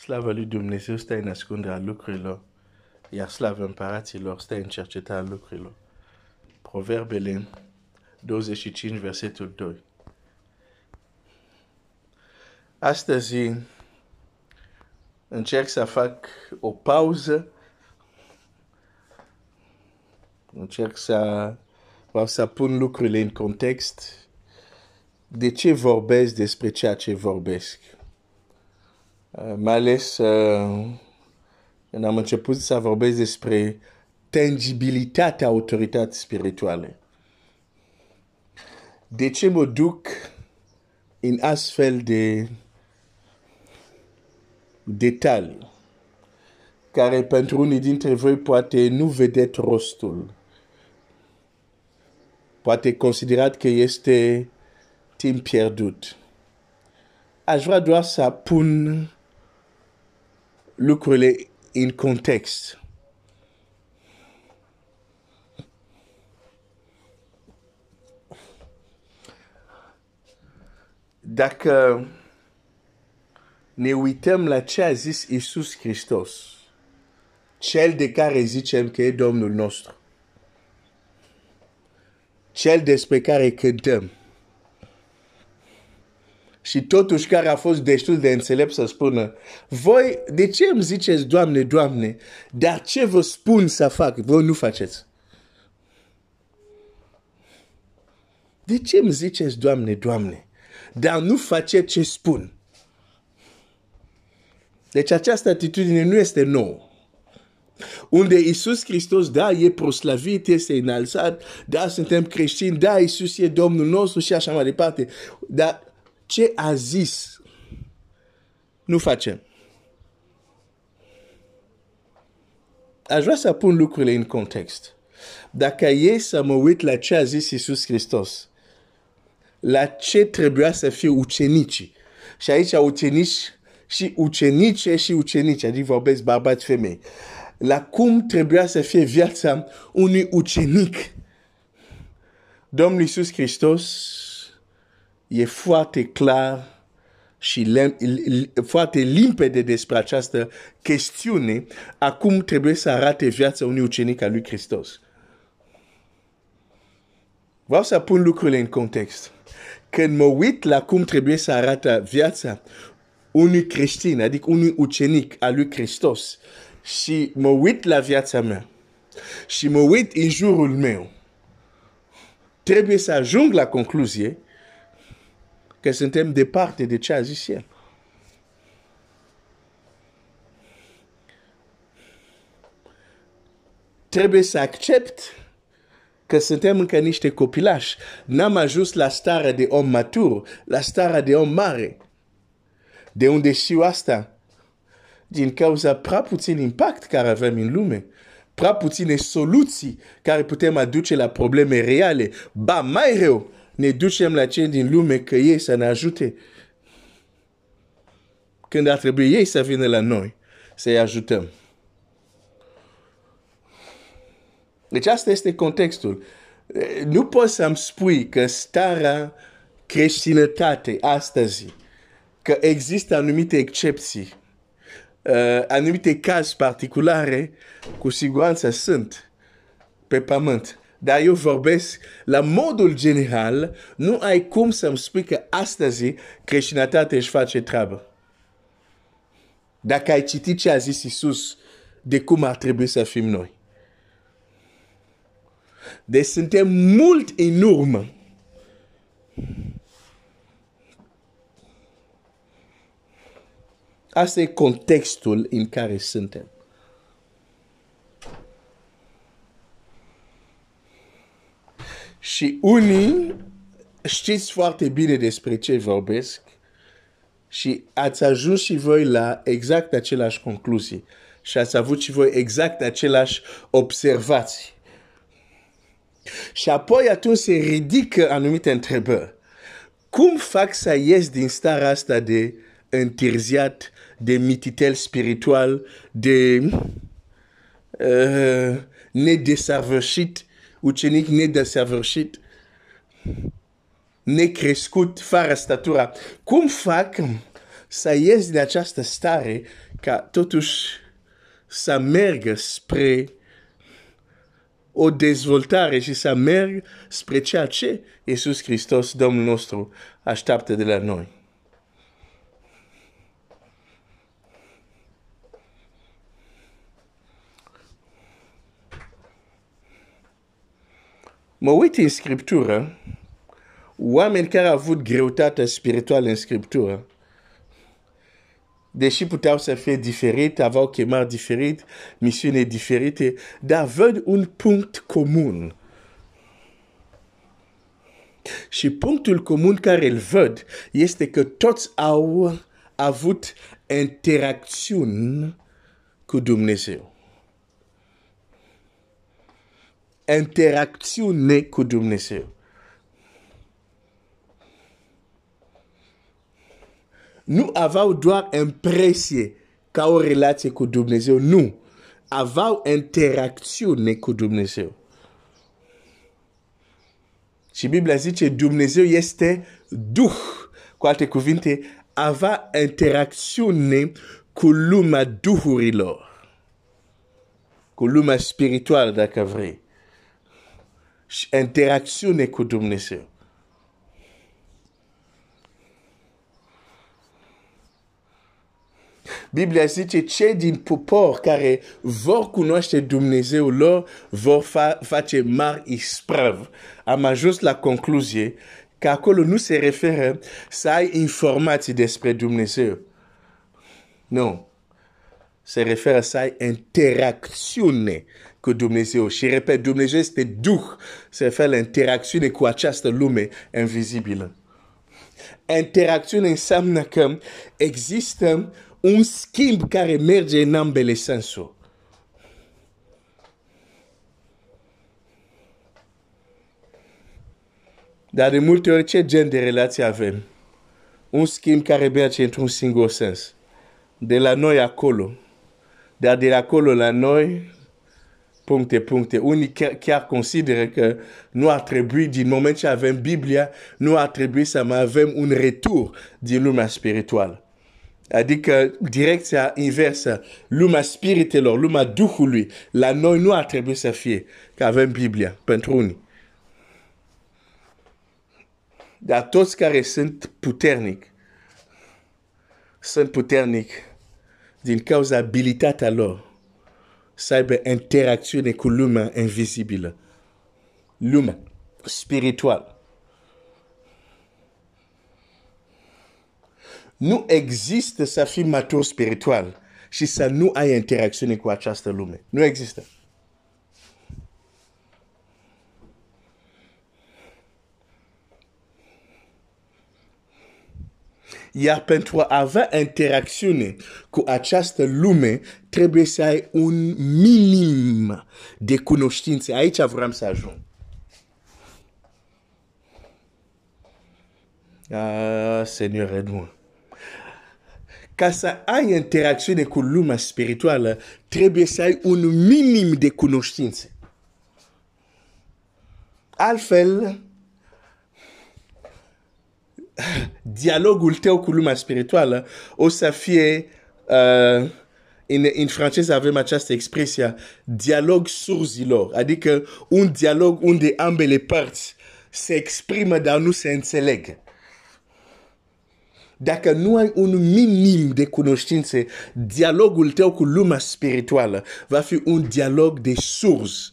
Slavă lui Dumnezeu stă în ascunderea lucrurilor, iar slavă împăraților stă în cercetarea lucrurilor. Proverbele 25, versetul 2. Astăzi încerc să fac o pauză, încerc să, vreau să pun lucrurile în context, de ce vorbesc despre ceea ce vorbesc. Uh, mai ales uh, când am început să vorbesc despre tangibilitatea autorității spirituale. De ce mă duc în astfel de detalii care pentru unii dintre voi poate nu vedeți rostul. Poate considerat că este timp pierdut. Aș vrea doar să pun lucrurile în context. Dacă ne uităm la ce a zis Isus Hristos, cel de care zicem că e Domnul nostru, cel despre care cântăm, și totuși care a fost destul de înțelept să spună, voi, de ce îmi ziceți, Doamne, Doamne, dar ce vă spun să fac, voi nu faceți? De ce îmi ziceți, Doamne, Doamne, dar nu faceți ce spun? Deci această atitudine nu este nouă. Unde Isus Hristos, da, e proslavit, este înalțat, da, suntem creștini, da, Isus e Domnul nostru și așa mai departe. Dar ce a zis, nu facem. Aș vrea să pun lucrurile în context. Dacă e să mă uit la ce a zis Iisus Hristos, la ce trebuia să fie ucenicii, și aici ucenici și ucenice și ucenici, adică vorbesc bărbați femei, la cum trebuia să fie viața unui ucenic. Domnul Iisus Hristos e foarte clar și lem, foarte limpede despre această chestiune a cum trebuie să arate viața unui ucenic al lui Hristos. Vreau să pun lucrurile în context. Când mă uit la cum trebuie să arate viața unui creștin, adică unui ucenic al lui Hristos, și mă uit la viața mea, și mă uit în jurul meu, trebuie să ajung la concluzie că suntem departe de ce a zis el. Trebuie să accept că suntem încă niște copilași. N-am ajuns la starea de om matur, la starea de om mare. De unde știu asta? Din cauza prea puțin impact care avem în lume prea puține soluții care putem aduce la probleme reale. Ba, mai rău, ne ducem la cei din lume că ei să ne ajute. Când ar trebui ei să vină la noi, să-i ajutăm. Deci asta este contextul. Nu poți să-mi spui că starea creștinătate astăzi, că există anumite excepții, uh, anumite caz particulare, cu siguranță sunt pe pământ. Dar eu vorbesc la modul general, nu ai cum să-mi spui că astăzi creștinătatea își face treabă. Dacă ai citit ce a zis Isus de cum ar trebui să fim noi. Deci suntem mult în urmă. Asta e contextul în care suntem. Și unii știți foarte bine despre ce vorbesc și ați ajuns și voi la exact același concluzii și ați avut și voi exact același observații. Și apoi atunci se ridică anumite întrebări. Cum fac să ies din starea asta de întârziat, de mititel spiritual, de uh, nedesăvârșit ucenic nedesăvârșit, necrescut, fără statura. Cum fac să ies din această stare ca totuși să merg spre o dezvoltare și să merg spre ceea ce Iisus Hristos, Domnul nostru, așteaptă de la noi. Mă uit în Scriptură, oameni care au avut greutate spirituală în Scriptură, deși puteau să fie diferite, aveau chemări diferite, misiuni diferite, dar văd un punct comun. Și punctul comun care îl văd este că toți au avut interacțiuni cu Dumnezeu. Interacțiune cu Dumnezeu. nu aveau doar impresie ca o relație cu Dumnezeu, nu. Aveau interacțiune cu Dumnezeu. Și Biblia zice, Dumnezeu este Duh. Cu alte cuvinte, avea interacțiune cu lumea duhurilor. Cu lumea spirituală, dacă vrei. Și interacțiune cu Dumnezeu. Biblia zice, cei din popor care vor cunoaște Dumnezeu lor vor fa face mari isprăvi. Am ajuns la concluzie că acolo nu se referă să ai informații despre Dumnezeu. Nu. Se referă să ai interacțiune cu Dumnezeu. Și repet, Dumnezeu este Duh. Se referă la interacțiune cu această lume invizibilă. Interacțiune înseamnă că există un schimb care merge în ambele sensuri. Dar de multe ori ce gen de relație avem? Un schimb care merge într-un singur sens. De la noi acolo. Dar de acolo la noi, puncte, puncte. Unii chiar, chiar consideră că nu ar trebui, din moment ce avem Biblia, nu ar trebui să mai avem un retur din lumea spirituală. Adică direcția inversă, lumea spiritelor, lumea Duhului, la noi nu ar trebui să fie că avem Biblia pentru unii. Dar toți care sunt puternic, sunt puternic din cauza abilitatea lor să aibă interacțiune cu lumea invizibilă, lumea spirituală. nu există să fii matur spiritual și să nu ai interacțiune cu această lume. Nu există. Iar pentru a avea interacțiune cu această lume, trebuie să ai un minim de cunoștințe. Aici vreau să ajung. Ah, Seigneur, aide-moi ca să ai interacțiune cu lumea spirituală, trebuie să ai un minim de cunoștințe. Altfel, dialogul tău cu lumea spirituală o să fie, uh, în, în franceză avem această expresie, dialog surzilor, adică un dialog unde ambele părți se exprimă, dar nu se înțeleg dacă nu ai un minim de cunoștințe, dialogul tău cu lumea spirituală va fi un dialog de surs.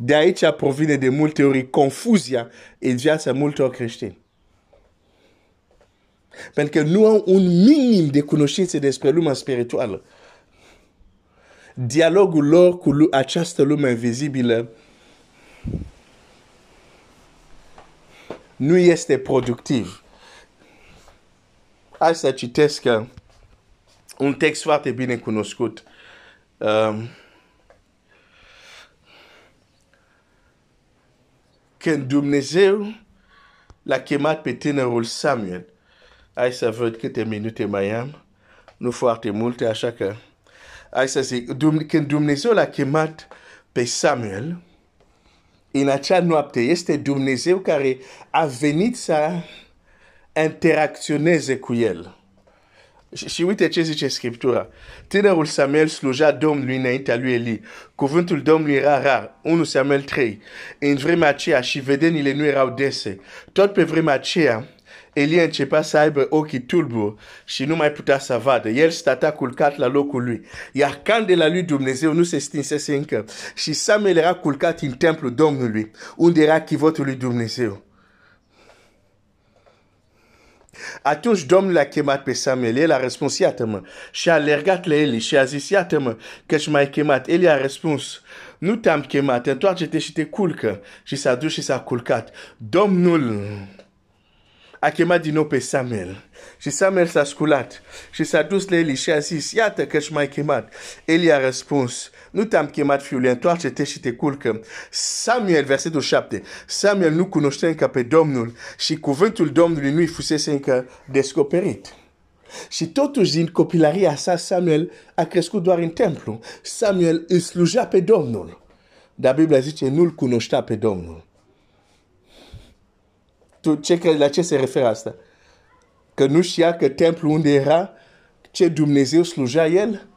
De aici provine de multe ori confuzia în viața multor creștini. Pentru că nu au un minim de cunoștințe despre lumea spirituală dialogul lor cu această lume invizibilă nu este productiv. Hai să citesc uh, un text foarte bine cunoscut. Um, când Dumnezeu l-a chemat pe tânărul Samuel, hai să văd câte minute mai am, nu foarte multe, așa că hai să zic, când Dumnezeu l-a chemat pe Samuel, în acea noapte este Dumnezeu care a venit să interacționeze cu el. Și, și uite ce zice Scriptura. Tânărul Samuel slujea Domnului înaintea lui Eli. Cuvântul Domnului era rar. 1 Samuel 3. În vremea aceea și vedenile nu erau dese. Tot pe vremea aceea, Eli începea să aibă ochii tulburi și nu mai putea să vadă. El stata culcat la locul lui. Iar candela lui Dumnezeu nu se stinsese încă. Și Samuel era culcat în templul Domnului, unde era chivotul lui Dumnezeu. Atunci Domnul a chemat pe Samuel, el a răspuns, iată-mă, și a alergat la Eli și a zis, iată-mă, că și mai chemat. Eli a răspuns, nu te-am chemat, întoarce-te și te culcă. Și s-a dus și s-a culcat. Domnul a chemat din nou pe Samuel. Și Samuel s-a sculat și s-a dus la Eli și a zis, iată că și mai chemat. Eli a răspuns, nu te-am chemat fiule, întoarce-te și te culcă. Samuel, versetul 7, Samuel nu cunoștea încă pe Domnul și cuvântul Domnului nu-i fusese încă descoperit. Și totuși din copilăria sa, Samuel a crescut doar în templu. Samuel îi slujea pe Domnul. Dar Biblia zice, nu-l cunoștea pe Domnul. Tu, ce, la ce se referă asta? Că nu știa că templul unde era, ce Dumnezeu slujea el?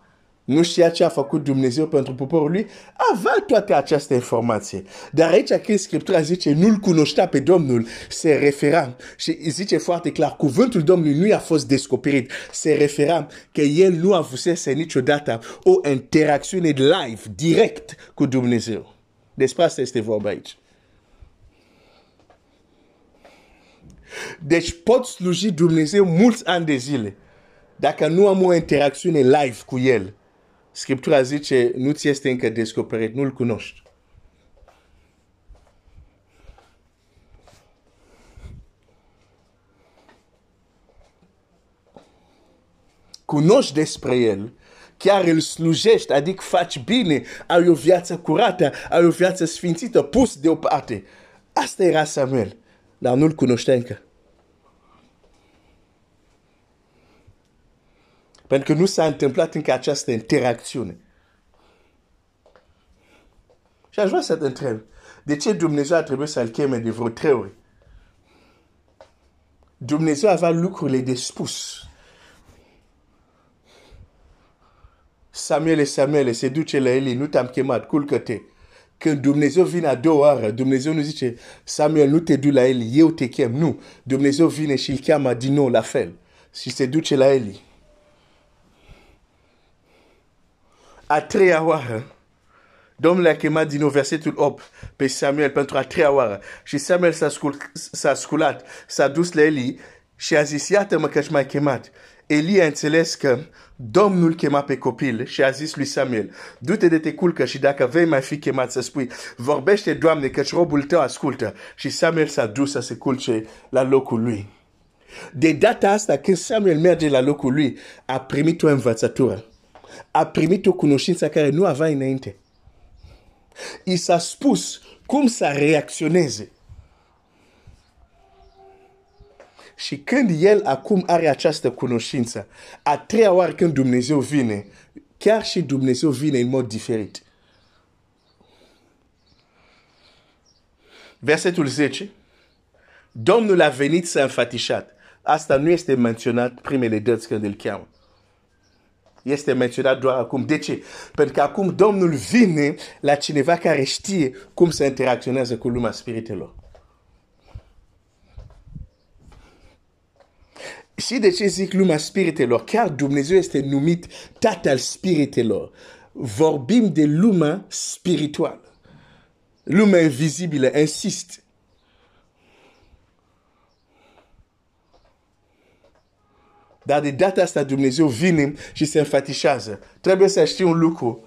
Nu știa ce a făcut Dumnezeu pentru poporul lui? Avea toate aceste informații. Dar aici când Scriptura zice nu-L cunoștea pe Domnul, se refera și zice foarte clar, cuvântul Domnului nu i-a fost descoperit. Se refera că el nu avusese niciodată o interacțiune live, direct cu Dumnezeu. Despre asta este vorba aici. Deci pot sluji Dumnezeu mulți ani de zile. Dacă nu am o interacțiune live cu El, Scriptura zice, nu ți este încă descoperit, nu-L cunoști. Cunoști despre El, chiar îl slujești, adică faci bine, ai o viață curată, ai o viață sfințită, pus deoparte. Asta era Samuel, dar nu-l cunoștea încă. Pentru că nu s-a întâmplat încă această interacțiune. Și aș vrea să te întreb, de ce Dumnezeu a trebuit să-l cheme de vreo trei ori? Dumnezeu avea lucrurile de spus. Samuel, Samuel, se duce la Eli, nu te-am chemat, culcă-te. Când Dumnezeu vine a doua oară, Dumnezeu nu zice, Samuel, nu te du la Eli, eu te chem. Nu, Dumnezeu vine și îl cheamă din nou la fel. Și se duce la Eli. A treia oară, Domnul a chemat din nou versetul 8 pe Samuel pentru a treia oară. Și Samuel s-a, scul- s-a sculat, s-a dus la Eli și a zis, iată-mă că m-ai chemat. Eli a înțeles că Domnul chema pe copil și a zis lui Samuel, du-te de te culcă și dacă vei mai fi chemat să spui, vorbește, Doamne, căci robul tău ascultă. Și Samuel s-a dus să se culce la locul lui. De data asta, când Samuel merge la locul lui, a primit o învățătură a primit o cunoștință care nu avea înainte. I s-a spus cum să reacționeze. Și când el acum are această cunoștință, a treia oară când Dumnezeu vine, chiar și Dumnezeu vine în mod diferit. Versetul 10. Domnul a venit să înfățișat. Asta nu este menționat primele dăți când îl cheamă este menționat doar acum. De ce? Pentru că acum Domnul vine la cineva care știe cum să interacționează cu lumea spiritelor. Și de ce zic lumea spiritelor? Chiar Dumnezeu este numit tatăl spiritelor. Vorbim de lumea spirituală. Lumea invizibilă, insist. Dar de data asta Dumnezeu vine și se înfățișează. Trebuie să știi un lucru.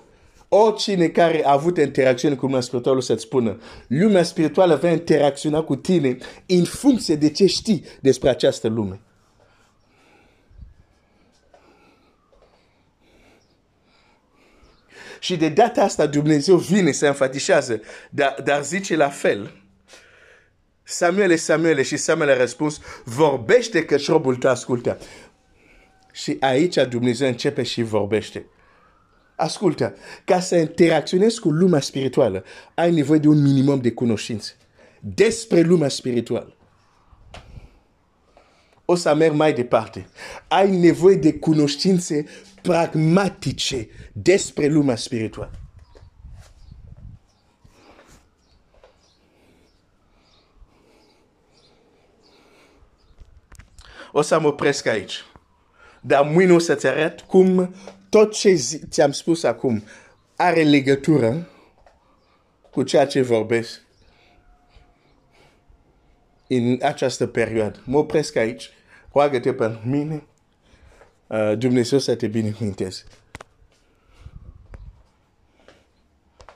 Oricine care a avut interacțiune cu lumea spirituală să-ți spună, lumea spirituală va interacționa cu tine în funcție de ce știi despre această lume. Și de data asta Dumnezeu vine să înfățișează, dar, dar zice la fel. Samuel e Samuel și Samuel a răspuns, vorbește că șrobul tău ascultă. Și aici Dumnezeu începe și vorbește. ascultă, ca să interacționezi cu lumea spirituală, ai nevoie de un minimum de cunoștințe despre lumea spirituală. O să merg mai departe. Ai nevoie de cunoștințe pragmatice despre lumea spirituală. O să mă opresc aici. Dar mâine o să-ți arăt cum tot ce ți-am spus acum are legătură cu ceea ce vorbesc în această perioadă. Mă opresc aici. Roagă-te pentru mine. Uh, Dumnezeu să te binecuvânteze.